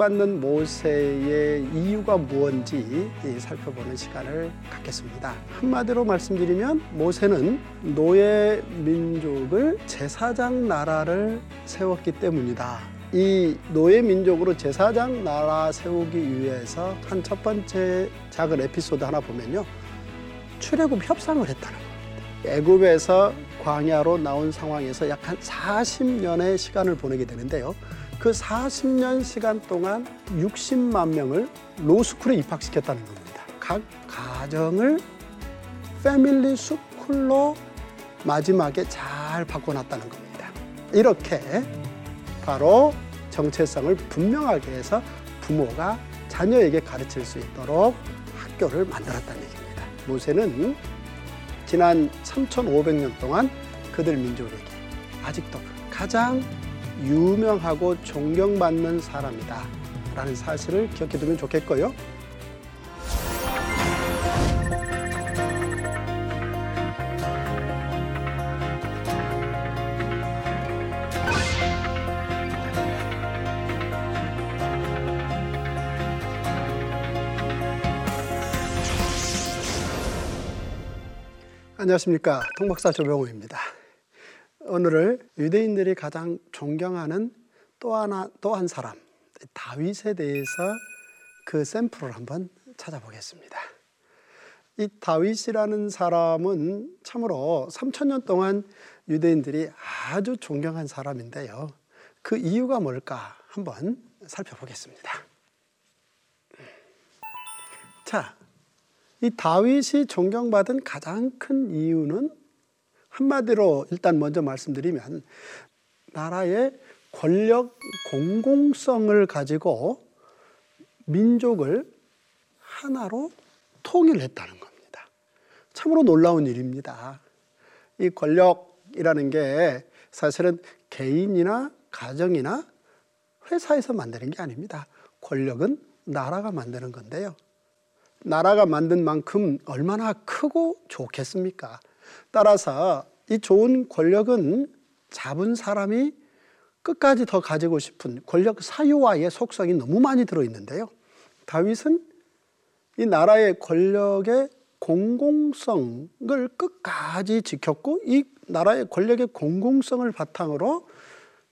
존경받는 모세의 이유가 무엇인지 살펴보는 시간을 갖겠습니다. 한마디로 말씀드리면 모세는 노예 민족을 제사장 나라를 세웠기 때문이다. 이 노예 민족으로 제사장 나라 세우기 위해서 한 첫 번째 작은 에피소드 하나 보면요. 출애굽 협상을 했다는 겁니다. 애굽에서 광야로 나온 상황에서 약 한 40년의 시간을 보내게 되는데요. 그 40년 시간 동안 60만 명을 로스쿨에 입학시켰다는 겁니다. 각 가정을 패밀리 스쿨로 마지막에 잘 바꿔놨다는 겁니다. 이렇게 바로 정체성을 분명하게 해서 부모가 자녀에게 가르칠 수 있도록 학교를 만들었다는 얘기입니다. 모세는 지난 3,500년 동안 그들 민족에게 아직도 가장 유명하고 존경받는 사람이다. 라는 사실을 기억해 두면 좋겠고요. 안녕하십니까. 통박사 조병호입니다. 오늘을 유대인들이 가장 존경하는 또 하나, 또 한 사람, 다윗에 대해서 그 샘플을 한번 찾아보겠습니다. 이 다윗이라는 사람은 참으로 3천 년 동안 유대인들이 아주 존경한 사람인데요. 그 이유가 뭘까 한번 살펴보겠습니다. 자, 이 다윗이 존경받은 가장 큰 이유는 한마디로 일단 먼저 말씀드리면 나라의 권력 공공성을 가지고 민족을 하나로 통일했다는 겁니다. 참으로 놀라운 일입니다. 이 권력이라는 게 사실은 개인이나 가정이나 회사에서 만드는 게 아닙니다. 권력은 나라가 만드는 건데요. 나라가 만든 만큼 얼마나 크고 좋겠습니까? 따라서 이 좋은 권력은 잡은 사람이 끝까지 더 가지고 싶은 권력 사유와의 속성이 너무 많이 들어있는데요. 다윗은 이 나라의 권력의 공공성을 끝까지 지켰고 이 나라의 권력의 공공성을 바탕으로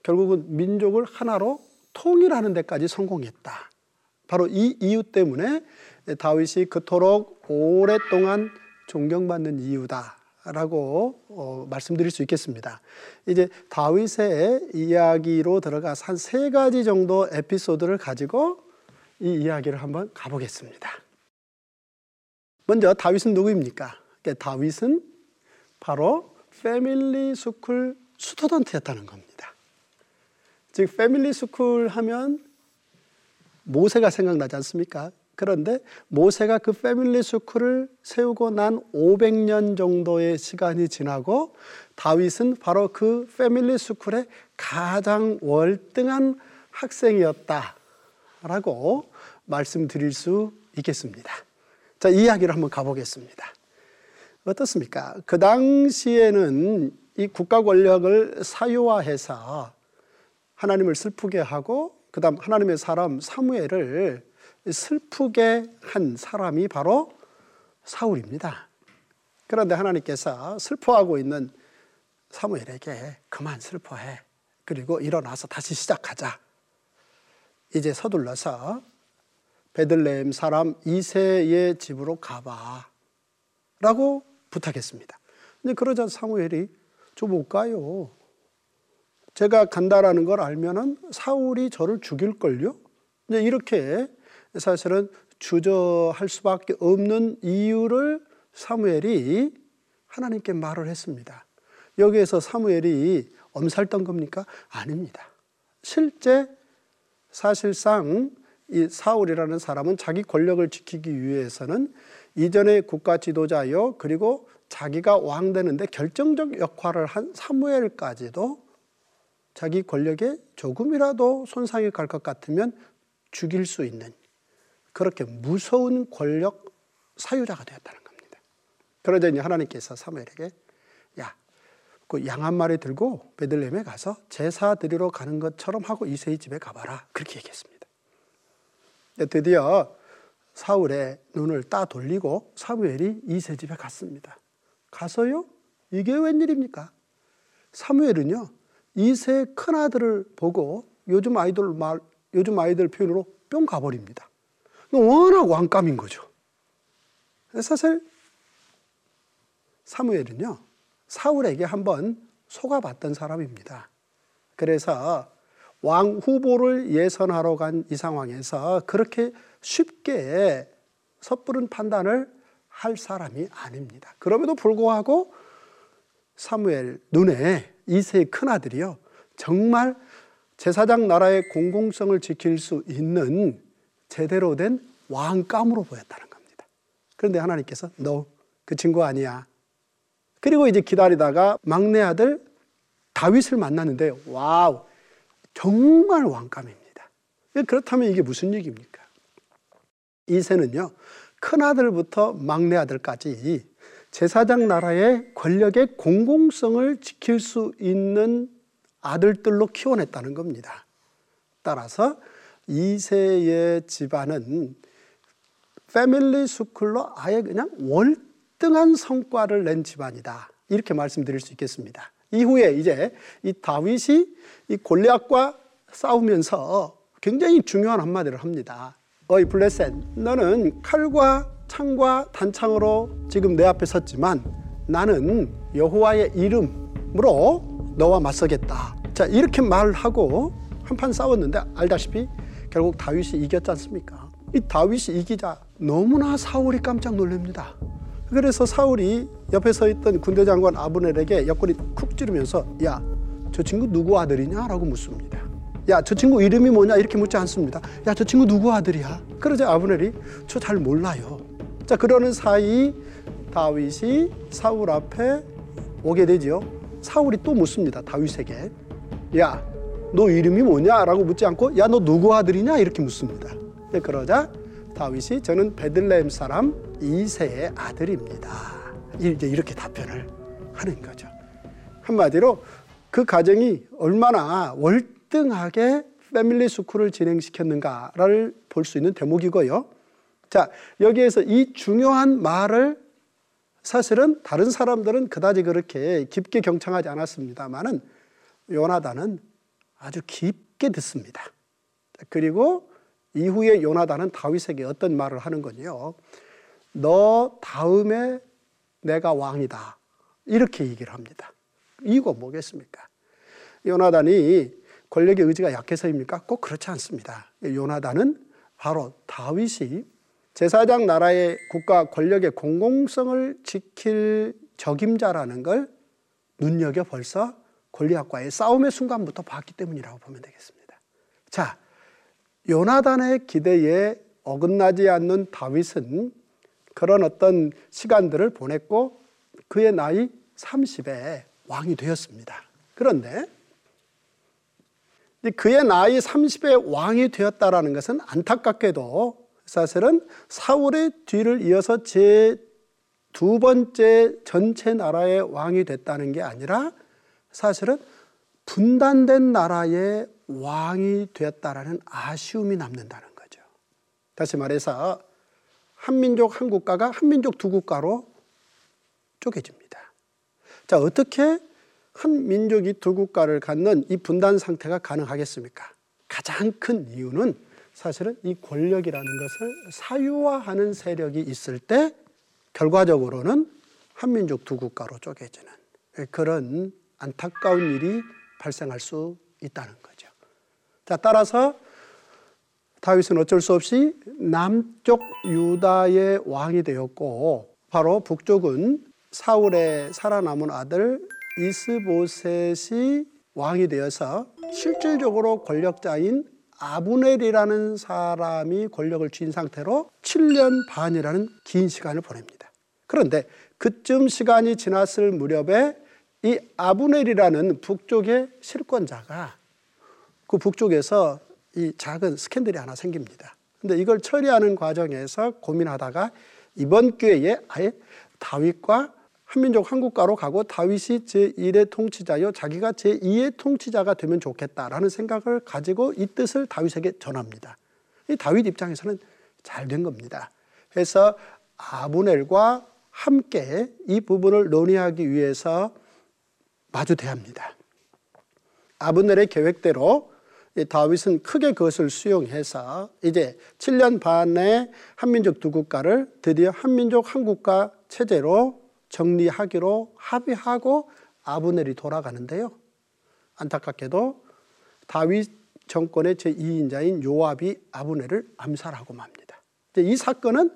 결국은 민족을 하나로 통일하는 데까지 성공했다. 바로 이 이유 때문에 다윗이 그토록 오랫동안 존경받는 이유다 라고 어, 말씀드릴 수 있겠습니다. 이제 다윗의 이야기로 들어가서 한 세 가지 정도 에피소드를 가지고 이 이야기를 한번 가보겠습니다. 먼저 다윗은 누구입니까? 그러니까 다윗은 바로 Family School student였다는 겁니다. 즉 Family School 하면 모세가 생각나지 않습니까? 그런데 모세가 그 Family School을 세우고 난 500년 정도의 시간이 지나고 다윗은 바로 그 Family School의 가장 월등한 학생이었다라고 말씀드릴 수 있겠습니다. 자, 이야기를 한번 가보겠습니다. 어떻습니까? 그 당시에는 이 국가 권력을 사유화해서 하나님을 슬프게 하고 그다음 하나님의 사람 사무엘을 슬프게 한 사람이 바로 사울입니다. 그런데 하나님께서 슬퍼하고 있는 사무엘에게 그만 슬퍼해. 그리고 일어나서 다시 시작하자. 이제 서둘러서 베들레헴 사람 이세의 집으로 가봐. 라고 부탁했습니다. 근데 그러자 사무엘이 저 못 가요. 제가 간다라는 걸 알면은 사울이 저를 죽일걸요? 이제 이렇게 사실은 주저할 수밖에 없는 이유를 사무엘이 하나님께 말을 했습니다. 여기에서 사무엘이 엄살던 겁니까? 아닙니다. 실제 사실상 이 사울이라는 사람은 자기 권력을 지키기 위해서는 이전의 국가 지도자요 그리고 자기가 왕 되는데 결정적 역할을 한 사무엘까지도 자기 권력에 조금이라도 손상이 갈 것 같으면 죽일 수 있는 그렇게 무서운 권력 사유자가 되었다는 겁니다. 그러자 이제 하나님께서 사무엘에게 야 그 양 한 마리 들고 베들레헴에 가서 제사 드리러 가는 것처럼 하고 이세의 집에 가봐라. 그렇게 얘기했습니다. 드디어 사울의 눈을 따 돌리고 사무엘이 이세 집에 갔습니다. 가서요? 이게 웬일입니까? 사무엘은요, 이세 큰아들을 보고 요즘 아이들 말, 요즘 아이들 표현으로 뿅 가버립니다. 워낙 왕감인 거죠. 사실 사무엘은요, 사울에게 한번 속아봤던 사람입니다. 그래서 왕 후보를 예선하러 간 이 상황에서 그렇게 쉽게 섣부른 판단을 할 사람이 아닙니다. 그럼에도 불구하고 사무엘 눈에 이세의 큰아들이요. 정말 제사장 나라의 공공성을 지킬 수 있는 제대로 된 왕감으로 보였다는 겁니다. 그런데 하나님께서 no 그 친구 아니야. 그리고 이제 기다리다가 막내 아들 다윗을 만났는데 wow 정말 왕감입니다. 그렇다면 이게 무슨 얘기입니까? 이새는요 큰 아들부터 막내 아들까지 제사장 나라의 권력의 공공성을 지킬 수 있는 아들들로 키워냈다는 겁니다. 따라서 이세의 집안은 패밀리 스쿨로 아예 그냥 월등한 성과를 낸 집안이다. 이렇게 말씀드릴 수 있겠습니다. 이후에 이제 이 다윗이 이 골리앗과 싸우면서 굉장히 중요한 한마디를 합니다. 어이 블레셋, 너는 칼과 창과 단창으로 지금 내 앞에 섰지만 나는 여호와의 이름으로 너와 맞서겠다. 자 이렇게 말하고 한판 싸웠는데 알다시피 결국 다윗이 이겼지 않습니까? 이 다윗이 이기자 너무나 사울이 깜짝 놀랍니다. 그래서 사울이 옆에 서 있던 군대 장관 아브넬에게 옆구리 쿡 찌르면서 야, 저 친구 누구 아들이냐? 라고 묻습니다. 야, 저 친구 이름이 뭐냐? 이렇게 묻지 않습니다. 야, 저 친구 누구 아들이야? 그러자 아브넬이 저 잘 몰라요. 자, 그러는 사이 다윗이 사울 앞에 오게 되죠. 사울이 또 묻습니다. 다윗에게. 야, 너 이름이 뭐냐? 라고 묻지 않고 야, 너 누구 아들이냐? 이렇게 묻습니다. 네, 그러자 다윗이 저는 베들레헴 사람 이세의 아들입니다. 이제 이렇게 답변을 하는 거죠. 한마디로 그 가정이 얼마나 월등하게 패밀리 스쿨을 진행시켰는가를 볼 수 있는 대목이고요. 자, 여기에서 이 중요한 말을 사실은 다른 사람들은 그다지 그렇게 깊게 경청하지 않았습니다만은 요나단은 아주 깊게 듣습니다. 그리고 이후에 요나단은 다윗에게 어떤 말을 하는 거냐? 너 다음에 내가 왕이다. 이렇게 얘기를 합니다. 이유가 뭐겠습니까? 요나단이 권력의 의지가 약해서입니까? 꼭 그렇지 않습니다. 요나단은 바로 다윗이 제사장 나라의 국가 권력의 공공성을 지킬 적임자라는 걸 눈여겨 벌써 골리앗과의 싸움의 순간부터 봤기 때문이라고 보면 되겠습니다. 자, 요나단의 기대에 어긋나지 않는 다윗은 그런 어떤 시간들을 보냈고 그의 나이 30에 왕이 되었습니다. 그런데 그의 나이 30에 왕이 되었다라는 것은 안타깝게도 사실은 사울의 뒤를 이어서 제 두 번째 전체 나라의 왕이 됐다는 게 아니라 사실은 분단된 나라의 왕이 되었다라는 아쉬움이 남는다는 거죠. 다시 말해서 한민족 한 국가가 한민족 두 국가로 쪼개집니다. 자, 어떻게 한 민족이 두 국가를 갖는 이 분단 상태가 가능하겠습니까? 가장 큰 이유는 사실은 이 권력이라는 것을 사유화하는 세력이 있을 때 결과적으로는 한민족 두 국가로 쪼개지는 그런 안타까운 일이 발생할 수 있다는 거죠. 자, 따라서 다윗은 어쩔 수 없이 남쪽 유다의 왕이 되었고 바로 북쪽은 사울의 살아남은 아들 이스보셋이 왕이 되어서 실질적으로 권력자인 아브넬이라는 사람이 권력을 쥔 상태로 7년 반이라는 긴 시간을 보냅니다. 그런데 그쯤 시간이 지났을 무렵에 이 아브넬이라는 북쪽의 실권자가 그 북쪽에서 이 작은 스캔들이 하나 생깁니다. 근데 이걸 처리하는 과정에서 고민하다가 이번 기회에 아예 다윗과 한민족 한국가로 가고 다윗이 제1의 통치자요 자기가 제2의 통치자가 되면 좋겠다라는 생각을 가지고 이 뜻을 다윗에게 전합니다. 이 다윗 입장에서는 잘 된 겁니다. 그래서 아브넬과 함께 이 부분을 논의하기 위해서 마주 대합니다. 아브넬의 계획대로 다윗은 크게 그것을 수용해서 이제 7년 반의 한민족 두 국가를 드디어 한민족 한 국가 체제로 정리하기로 합의하고 아브넬이 돌아가는데요. 안타깝게도 다윗 정권의 제2인자인 요압이 아브넬을 암살하고 맙니다. 이 사건은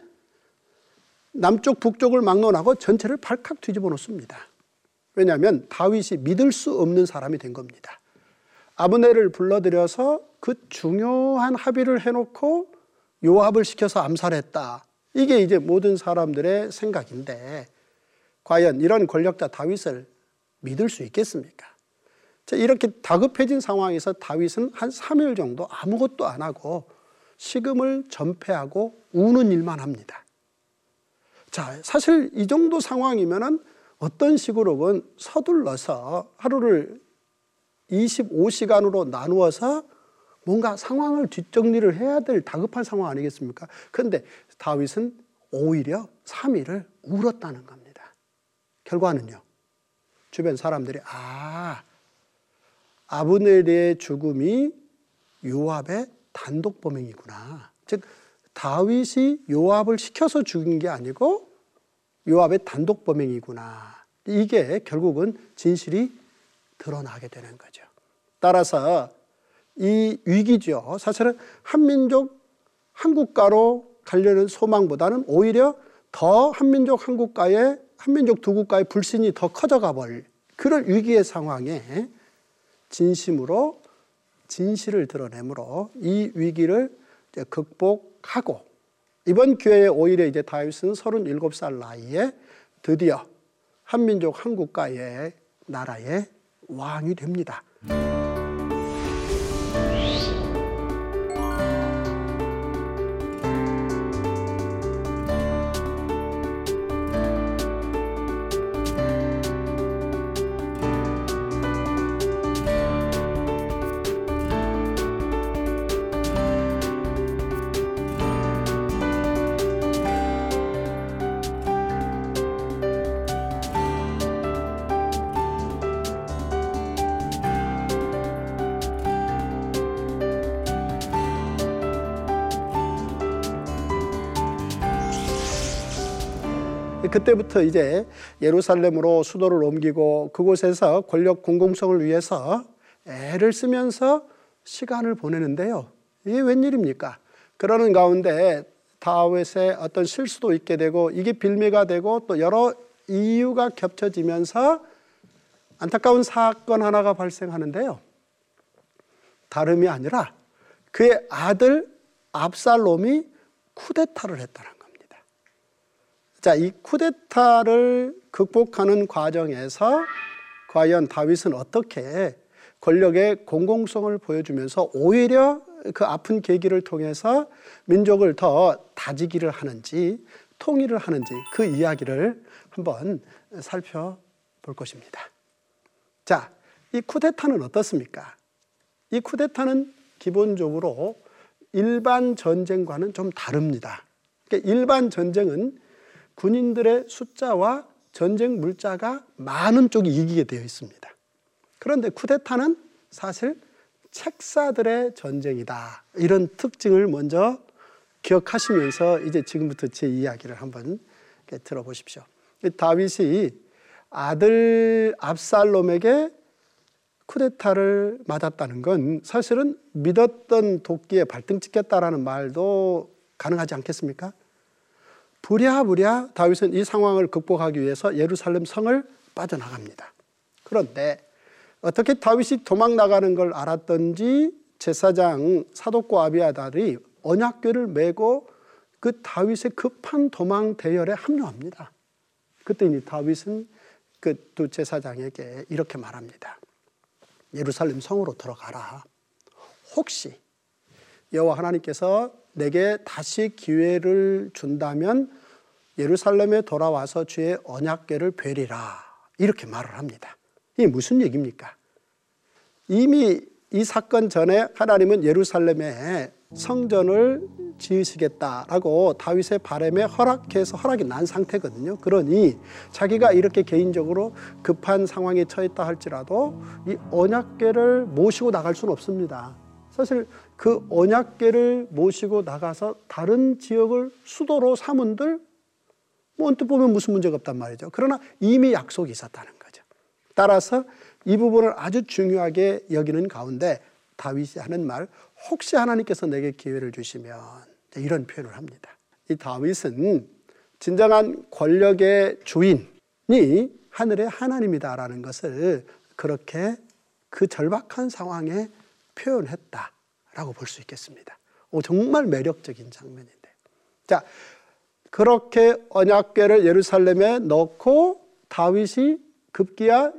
남쪽 북쪽을 막론하고 전체를 발칵 뒤집어 놓습니다. 왜냐하면 다윗이 믿을 수 없는 사람이 된 겁니다. 아브넬을 불러들여서 그 중요한 합의를 해놓고 요압을 시켜서 암살했다. 이게 이제 모든 사람들의 생각인데 과연 이런 권력자 다윗을 믿을 수 있겠습니까? 자, 이렇게 다급해진 상황에서 다윗은 한 3일 정도 아무것도 안 하고 식음을 전폐하고 우는 일만 합니다. 자, 사실 이 정도 상황이면은 어떤 식으로건 서둘러서 하루를 25시간으로 나누어서 뭔가 상황을 뒷정리를 해야 될 다급한 상황 아니겠습니까? 그런데 다윗은 오히려 3일을 울었다는 겁니다. 결과는요. 주변 사람들이 아 아브넬의 죽음이 요압의 단독 범행이구나. 즉 다윗이 요압을 시켜서 죽인 게 아니고 요압의 단독 범행이구나. 이게 결국은 진실이 드러나게 되는 거죠. 따라서 이 위기죠. 사실은 한민족 한국가로 가려는 소망보다는 오히려 더 한민족 한국가의 한민족 두 국가의 불신이 더 커져가 버릴 그런 위기의 상황에 진심으로 진실을 드러내므로 이 위기를 극복하고 이번 기회에 오히려 이제 다윗은 37살 나이에 드디어 한민족 한국가의 나라의 왕이 됩니다. 그때부터 이제 예루살렘으로 수도를 옮기고 그곳에서 권력 공공성을 위해서 애를 쓰면서 시간을 보내는데요. 이게 웬일입니까? 그러는 가운데 다윗의 어떤 실수도 있게 되고 이게 빌미가 되고 또 여러 이유가 겹쳐지면서 안타까운 사건 하나가 발생하는데요. 다름이 아니라 그의 아들 압살롬이 쿠데타를 했다는 자, 이 쿠데타를 극복하는 과정에서 과연 다윗은 어떻게 권력의 공공성을 보여주면서 오히려 그 아픈 계기를 통해서 민족을 더 다지기를 하는지 통일을 하는지 그 이야기를 한번 살펴볼 것입니다. 자, 이 쿠데타는 어떻습니까? 이 쿠데타는 기본적으로 일반 전쟁과는 좀 다릅니다. 그러니까 일반 전쟁은 군인들의 숫자와 전쟁 물자가 많은 쪽이 이기게 되어 있습니다. 그런데 쿠데타는 사실 책사들의 전쟁이다. 이런 특징을 먼저 기억하시면서 이제 지금부터 제 이야기를 한번 들어보십시오. 다윗이 아들 압살롬에게 쿠데타를 맞았다는 건 사실은 믿었던 도끼에 발등 찍겠다라는 말도 가능하지 않겠습니까? 부랴부랴 다윗은 이 상황을 극복하기 위해서 예루살렘 성을 빠져나갑니다. 그런데 어떻게 다윗이 도망 나가는 걸 알았던지 제사장 사독고 아비아달이 언약궤를 메고 그 다윗의 급한 도망 대열에 합류합니다. 그때 이 다윗은 그 두 제사장에게 이렇게 말합니다. 예루살렘 성으로 들어가라. 혹시 여호와 하나님께서 내게 다시 기회를 준다면 예루살렘에 돌아와서 주의 언약궤를 베리라 이렇게 말을 합니다. 이게 무슨 얘기입니까? 이미 이 사건 전에 하나님은 예루살렘에 성전을 지으시겠다라고 다윗의 바램에 허락해서 허락이 난 상태거든요. 그러니 자기가 이렇게 개인적으로 급한 상황에 처했다 할지라도 이 언약궤를 모시고 나갈 수는 없습니다. 사실 그 언약궤를 모시고 나가서 다른 지역을 수도로 삼은들 뭐 언뜻 보면 무슨 문제가 없단 말이죠. 그러나 이미 약속이 있었다는 거죠. 따라서 이 부분을 아주 중요하게 여기는 가운데 다윗이 하는 말 혹시 하나님께서 내게 기회를 주시면 이런 표현을 합니다. 이 다윗은 진정한 권력의 주인이 하늘의 하나님이다라는 것을 그렇게 그 절박한 상황에 표현했다 라고 볼 수 있겠습니다. 오, 정말 매력적인 장면인데. 자, 그렇게 언약궤를 예루살렘에 넣고 다윗이 급기야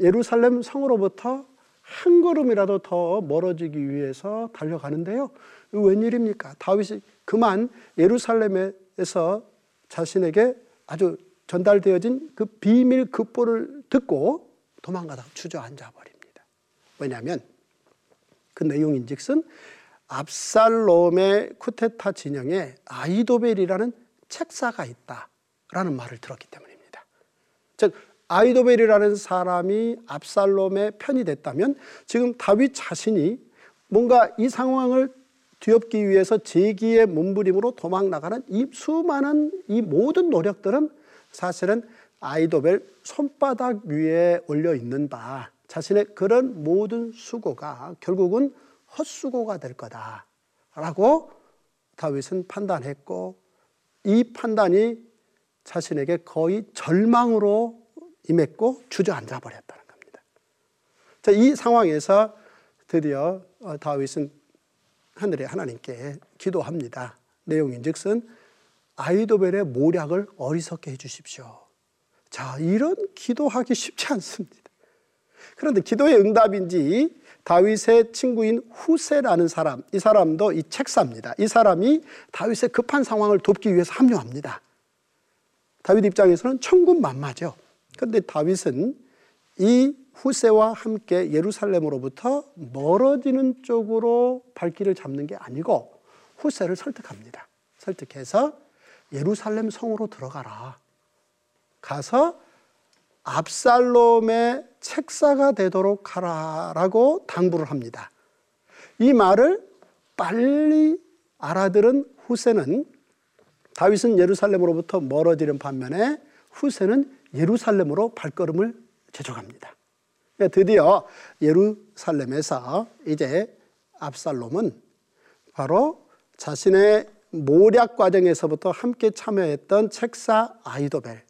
예루살렘 성으로부터 한 걸음이라도 더 멀어지기 위해서 달려가는데요. 웬일입니까? 다윗이 그만 예루살렘에서 자신에게 아주 전달되어진 그 비밀 급보를 듣고 도망가다 주저앉아 버립니다. 왜냐하면 그 내용인즉슨 압살롬의 쿠테타 진영에 아이도벨이라는 책사가 있다라는 말을 들었기 때문입니다. 즉 아이도벨이라는 사람이 압살롬의 편이 됐다면 지금 다윗 자신이 뭔가 이 상황을 뒤엎기 위해서 제기의 몸부림으로 도망 나가는 이 수많은 이 모든 노력들은 사실은 아이도벨 손바닥 위에 올려 있는 바 자신의 그런 모든 수고가 결국은 헛수고가 될 거다라고 다윗은 판단했고 이 판단이 자신에게 거의 절망으로 임했고 주저앉아 버렸다는 겁니다. 자, 이 상황에서 드디어 어, 다윗은 하늘의 하나님께 기도합니다. 내용인즉슨 아이도벨의 모략을 어리석게 해주십시오. 자, 이런 기도하기 쉽지 않습니다. 그런데 기도의 응답인지 다윗의 친구인 후세라는 사람, 이 사람도 이 책사입니다. 이 사람이 다윗의 급한 상황을 돕기 위해서 합류합니다. 다윗 입장에서는 천군만마죠. 그런데 다윗은 이 후세와 함께 예루살렘으로부터 멀어지는 쪽으로 발길을 잡는 게 아니고 후세를 설득합니다. 설득해서 예루살렘 성으로 들어가라. 가서 압살롬의 책사가 되도록 하라라고 당부를 합니다. 이 말을 빨리 알아들은 후세는 다윗은 예루살렘으로부터 멀어지는 반면에 후세는 예루살렘으로 발걸음을 제조합니다. 드디어 예루살렘에서 이제 압살롬은 바로 자신의 모략 과정에서부터 함께 참여했던 책사 아이도벨,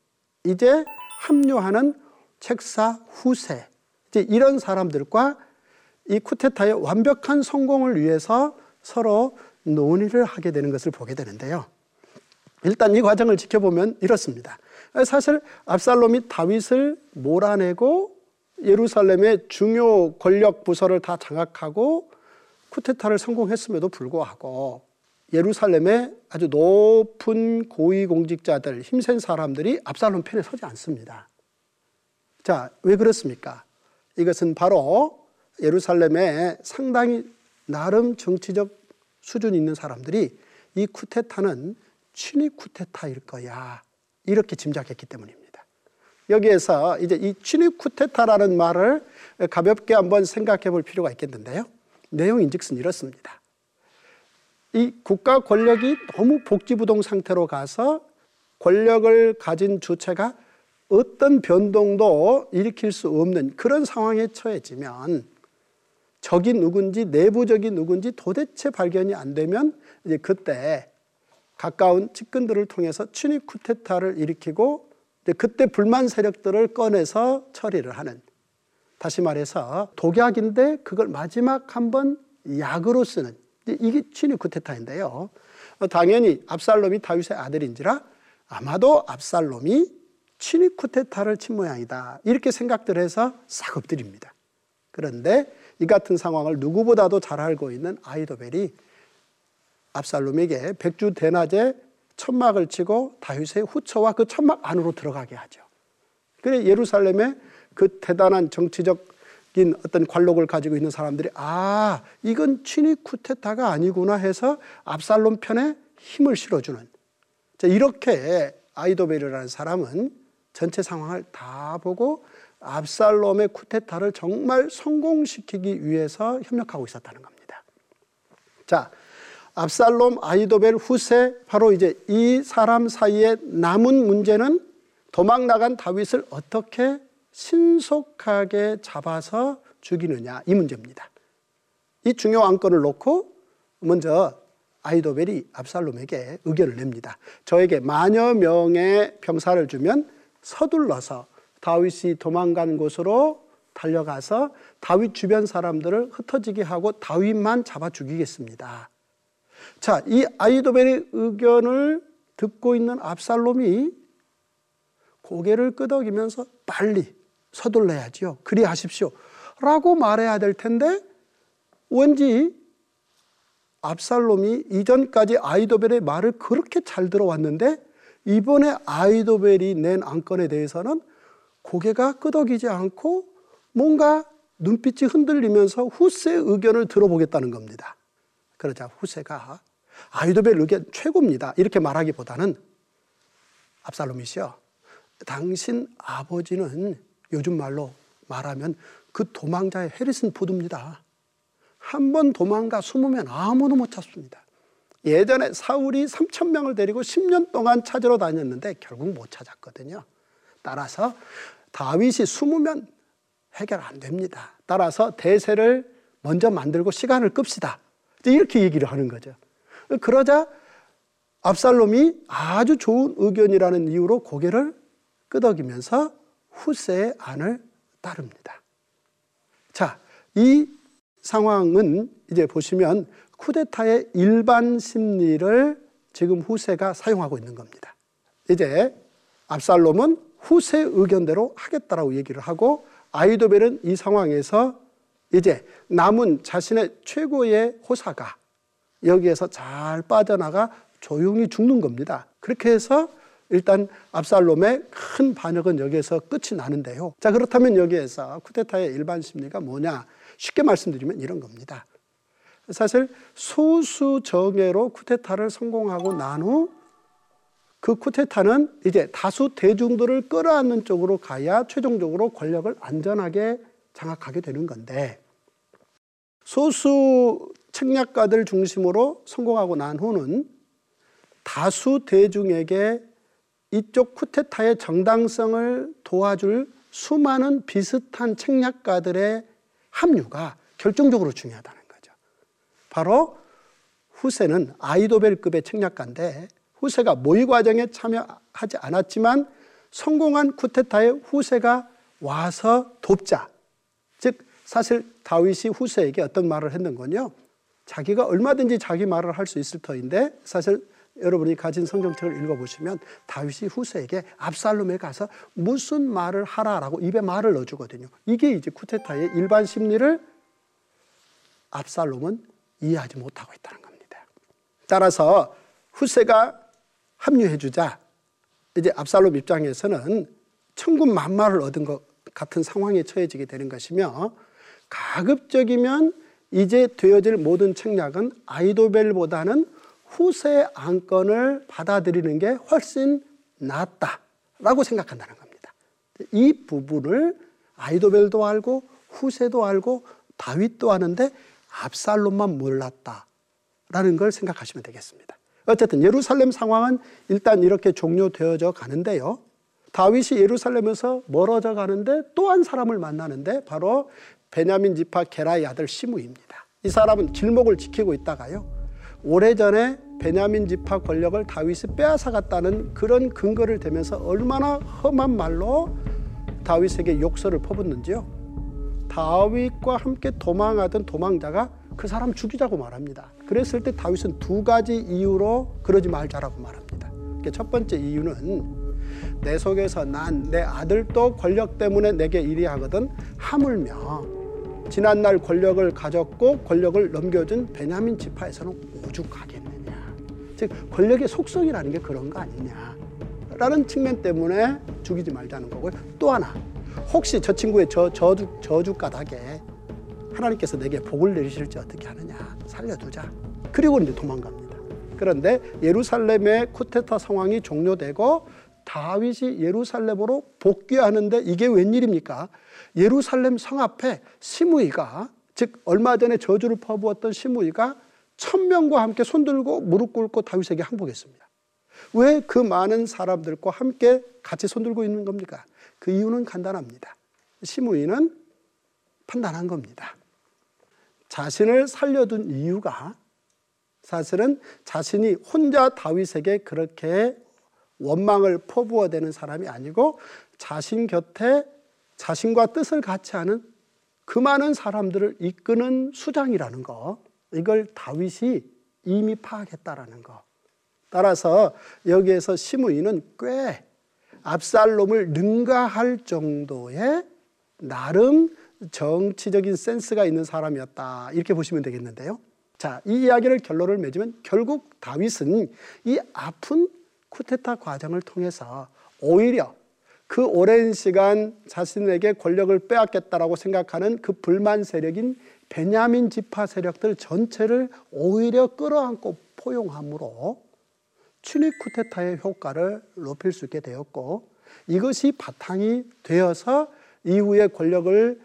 이제 합류하는 책사 후세, 이제 이런 사람들과 이 쿠데타의 완벽한 성공을 위해서 서로 논의를 하게 되는 것을 보게 되는데요. 일단 이 과정을 지켜보면 이렇습니다. 사실 압살롬이 다윗을 몰아내고 예루살렘의 중요 권력 부서를 다 장악하고 쿠데타를 성공했음에도 불구하고 예루살렘의 아주 높은 고위 공직자들, 힘센 사람들이 압살롬 편에 서지 않습니다. 자, 왜 그렇습니까? 이것은 바로 예루살렘에 상당히 나름 정치적 수준 있는 사람들이 이 쿠데타는 친위 쿠데타일 거야. 이렇게 짐작했기 때문입니다. 여기에서 이제 이 친위 쿠데타라는 말을 가볍게 한번 생각해 볼 필요가 있겠는데요. 내용인즉슨 이렇습니다. 이 국가 권력이 너무 복지부동 상태로 가서 권력을 가진 주체가 어떤 변동도 일으킬 수 없는 그런 상황에 처해지면 적이 누군지 내부적이 누군지 도대체 발견이 안 되면 이제 그때 가까운 측근들을 통해서 친위 쿠데타를 일으키고 그때 불만 세력들을 꺼내서 처리를 하는. 다시 말해서 독약인데 그걸 마지막 한 번 약으로 쓰는 이게 친위 쿠데타인데요. 당연히 압살롬이 다윗의 아들인지라 아마도 압살롬이 친위 쿠데타를 친 모양이다. 이렇게 생각들 해서 싹 엎드립니다. 그런데 이 같은 상황을 누구보다도 잘 알고 있는 아이도벨이 압살롬에게 백주 대낮에 천막을 치고 다윗의 후처와 그 천막 안으로 들어가게 하죠. 그래 예루살렘에 그 대단한 정치적 인 어떤 관록을 가지고 있는 사람들이 아 이건 친위 쿠데타가 아니구나 해서 압살롬 편에 힘을 실어주는 자, 이렇게 아이도벨이라는 사람은 전체 상황을 다 보고 압살롬의 쿠데타를 정말 성공시키기 위해서 협력하고 있었다는 겁니다. 자, 압살롬, 아이도벨, 후세 바로 이제 이 사람 사이에 남은 문제는 도망 나간 다윗을 어떻게 신속하게 잡아서 죽이느냐 이 문제입니다. 이 중요 안건을 놓고 먼저 아이도벨이 압살롬에게 의견을 냅니다. 저에게 만여 명의 병사를 주면 서둘러서 다윗이 도망간 곳으로 달려가서 다윗 주변 사람들을 흩어지게 하고 다윗만 잡아 죽이겠습니다. 자, 이 아이도벨의 의견을 듣고 있는 압살롬이 고개를 끄덕이면서 빨리 서둘러야지요. 그리하십시오. 라고 말해야 될 텐데 왠지 압살롬이 이전까지 아이도벨의 말을 그렇게 잘 들어왔는데 이번에 아이도벨이 낸 안건에 대해서는 고개가 끄덕이지 않고 뭔가 눈빛이 흔들리면서 후세의 의견을 들어보겠다는 겁니다. 그러자 후세가 아이도벨 의견 최고입니다. 이렇게 말하기보다는 압살롬이시여 당신 아버지는 요즘 말로 말하면 그 도망자의 해리슨 포드입니다. 한 번 도망가 숨으면 아무도 못 찾습니다. 예전에 사울이 3천 명을 데리고 10년 동안 찾으러 다녔는데 결국 못 찾았거든요. 따라서 다윗이 숨으면 해결 안 됩니다. 따라서 대세를 먼저 만들고 시간을 끕시다. 이렇게 얘기를 하는 거죠. 그러자 압살롬이 아주 좋은 의견이라는 이유로 고개를 끄덕이면서 후세의 안을 따릅니다. 자, 이 상황은 이제 보시면 쿠데타의 일반 심리를 지금 후세가 사용하고 있는 겁니다. 이제 압살롬은 후세 의견대로 하겠다라고 얘기를 하고 아이도벨은 이 상황에서 이제 남은 자신의 최고의 호사가 여기에서 잘 빠져나가 조용히 죽는 겁니다. 그렇게 해서 일단 압살롬의 큰 반역은 여기에서 끝이 나는데요. 자, 그렇다면 여기에서 쿠데타의 일반 심리가 뭐냐? 쉽게 말씀드리면 이런 겁니다. 사실 소수 정예로 쿠데타를 성공하고 난 후 그 쿠데타는 이제 다수 대중들을 끌어안는 쪽으로 가야 최종적으로 권력을 안전하게 장악하게 되는 건데 소수 책략가들 중심으로 성공하고 난 후는 다수 대중에게 이쪽 쿠데타의 정당성을 도와줄 수많은 비슷한 책략가들의 합류가 결정적으로 중요하다는 거죠. 바로 후세는 아이도벨급의 책략가인데 후세가 모의 과정에 참여하지 않았지만 성공한 쿠데타의 후세가 와서 돕자. 즉 사실 다윗이 후세에게 어떤 말을 했는건요. 자기가 얼마든지 자기 말을 할 수 있을 터인데 사실 여러분이 가진 성경책을 읽어보시면 다윗이 후세에게 압살롬에 가서 무슨 말을 하라라고 입에 말을 넣어주거든요. 이게 이제 쿠데타의 일반 심리를 압살롬은 이해하지 못하고 있다는 겁니다. 따라서 후세가 합류해주자 이제 압살롬 입장에서는 천군 만마를 얻은 것 같은 상황에 처해지게 되는 것이며 가급적이면 이제 되어질 모든 책략은 아이도벨보다는 후세 안건을 받아들이는 게 훨씬 낫다라고 생각한다는 겁니다. 이 부분을 아이도벨도 알고 후세도 알고 다윗도 아는데 압살롬만 몰랐다라는 걸 생각하시면 되겠습니다. 어쨌든 예루살렘 상황은 일단 이렇게 종료되어져 가는데요. 다윗이 예루살렘에서 멀어져 가는데 또 한 사람을 만나는데 바로 베냐민 지파 게라의 아들 시므입니다. 이 사람은 길목을 지키고 있다가요. 오래전에 베냐민 지파 권력을 다윗이 빼앗아갔다는 그런 근거를 대면서 얼마나 험한 말로 다윗에게 욕설을 퍼붓는지요. 다윗과 함께 도망하던 도망자가 그 사람 죽이자고 말합니다. 그랬을 때 다윗은 두 가지 이유로 그러지 말자라고 말합니다. 첫 번째 이유는 내 속에서 난 내 아들도 권력 때문에 내게 이리하거든 하물며 지난날 권력을 가졌고 권력을 넘겨준 베냐민 지파에서는 오죽하겠느냐. 즉 권력의 속성이라는 게 그런 거 아니냐. 라는 측면 때문에 죽이지 말자는 거고요. 또 하나, 혹시 저 친구의 저 저주, 저주 가닥에 하나님께서 내게 복을 내리실지 어떻게 하느냐. 살려두자. 그리고 이제 도망갑니다. 그런데 예루살렘의 쿠데타 상황이 종료되고 다윗이 예루살렘으로 복귀하는데 이게 웬일입니까? 예루살렘 성 앞에 시므이가 즉 얼마 전에 저주를 퍼부었던 시므이가 천명과 함께 손들고 무릎 꿇고 다윗에게 항복했습니다. 왜 그 많은 사람들과 함께 같이 손들고 있는 겁니까? 그 이유는 간단합니다. 시므이는 판단한 겁니다. 자신을 살려둔 이유가 사실은 자신이 혼자 다윗에게 그렇게 원망을 퍼부어대는 사람이 아니고 자신 곁에 자신과 뜻을 같이 하는 그 많은 사람들을 이끄는 수장이라는 거, 이걸 다윗이 이미 파악했다라는 거. 따라서 여기에서 시므이는 꽤 압살롬을 능가할 정도의 나름 정치적인 센스가 있는 사람이었다. 이렇게 보시면 되겠는데요. 자, 이 이야기를 결론을 맺으면 결국 다윗은 이 아픈 쿠데타 과정을 통해서 오히려 그 오랜 시간 자신에게 권력을 빼앗겠다라고 생각하는 그 불만 세력인 베냐민 지파 세력들 전체를 오히려 끌어안고 포용함으로 츄닉 쿠데타의 효과를 높일 수 있게 되었고 이것이 바탕이 되어서 이후에 권력을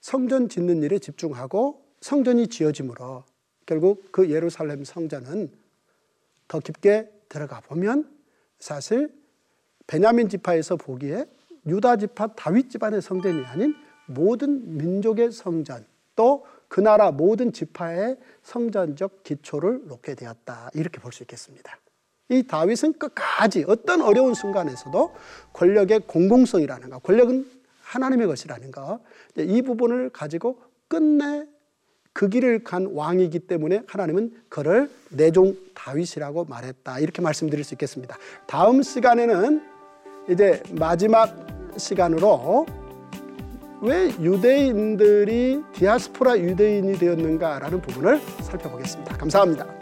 성전 짓는 일에 집중하고 성전이 지어짐으로 결국 그 예루살렘 성전은 더 깊게 들어가 보면 사실 베냐민 지파에서 보기에 유다 지파 다윗 집안의 성전이 아닌 모든 민족의 성전 또 그 나라 모든 지파의 성전적 기초를 놓게 되었다 이렇게 볼 수 있겠습니다. 이 다윗은 끝까지 어떤 어려운 순간에서도 권력의 공공성이라는 것, 권력은 하나님의 것이라는 것, 이 부분을 가지고 끝내 그 길을 간 왕이기 때문에 하나님은 그를 내 종 다윗이라고 말했다. 이렇게 말씀드릴 수 있겠습니다. 다음 시간에는 이제 마지막 시간으로 왜 유대인들이 디아스포라 유대인이 되었는가라는 부분을 살펴보겠습니다. 감사합니다.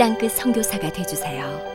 땅끝 성교사가 되주세요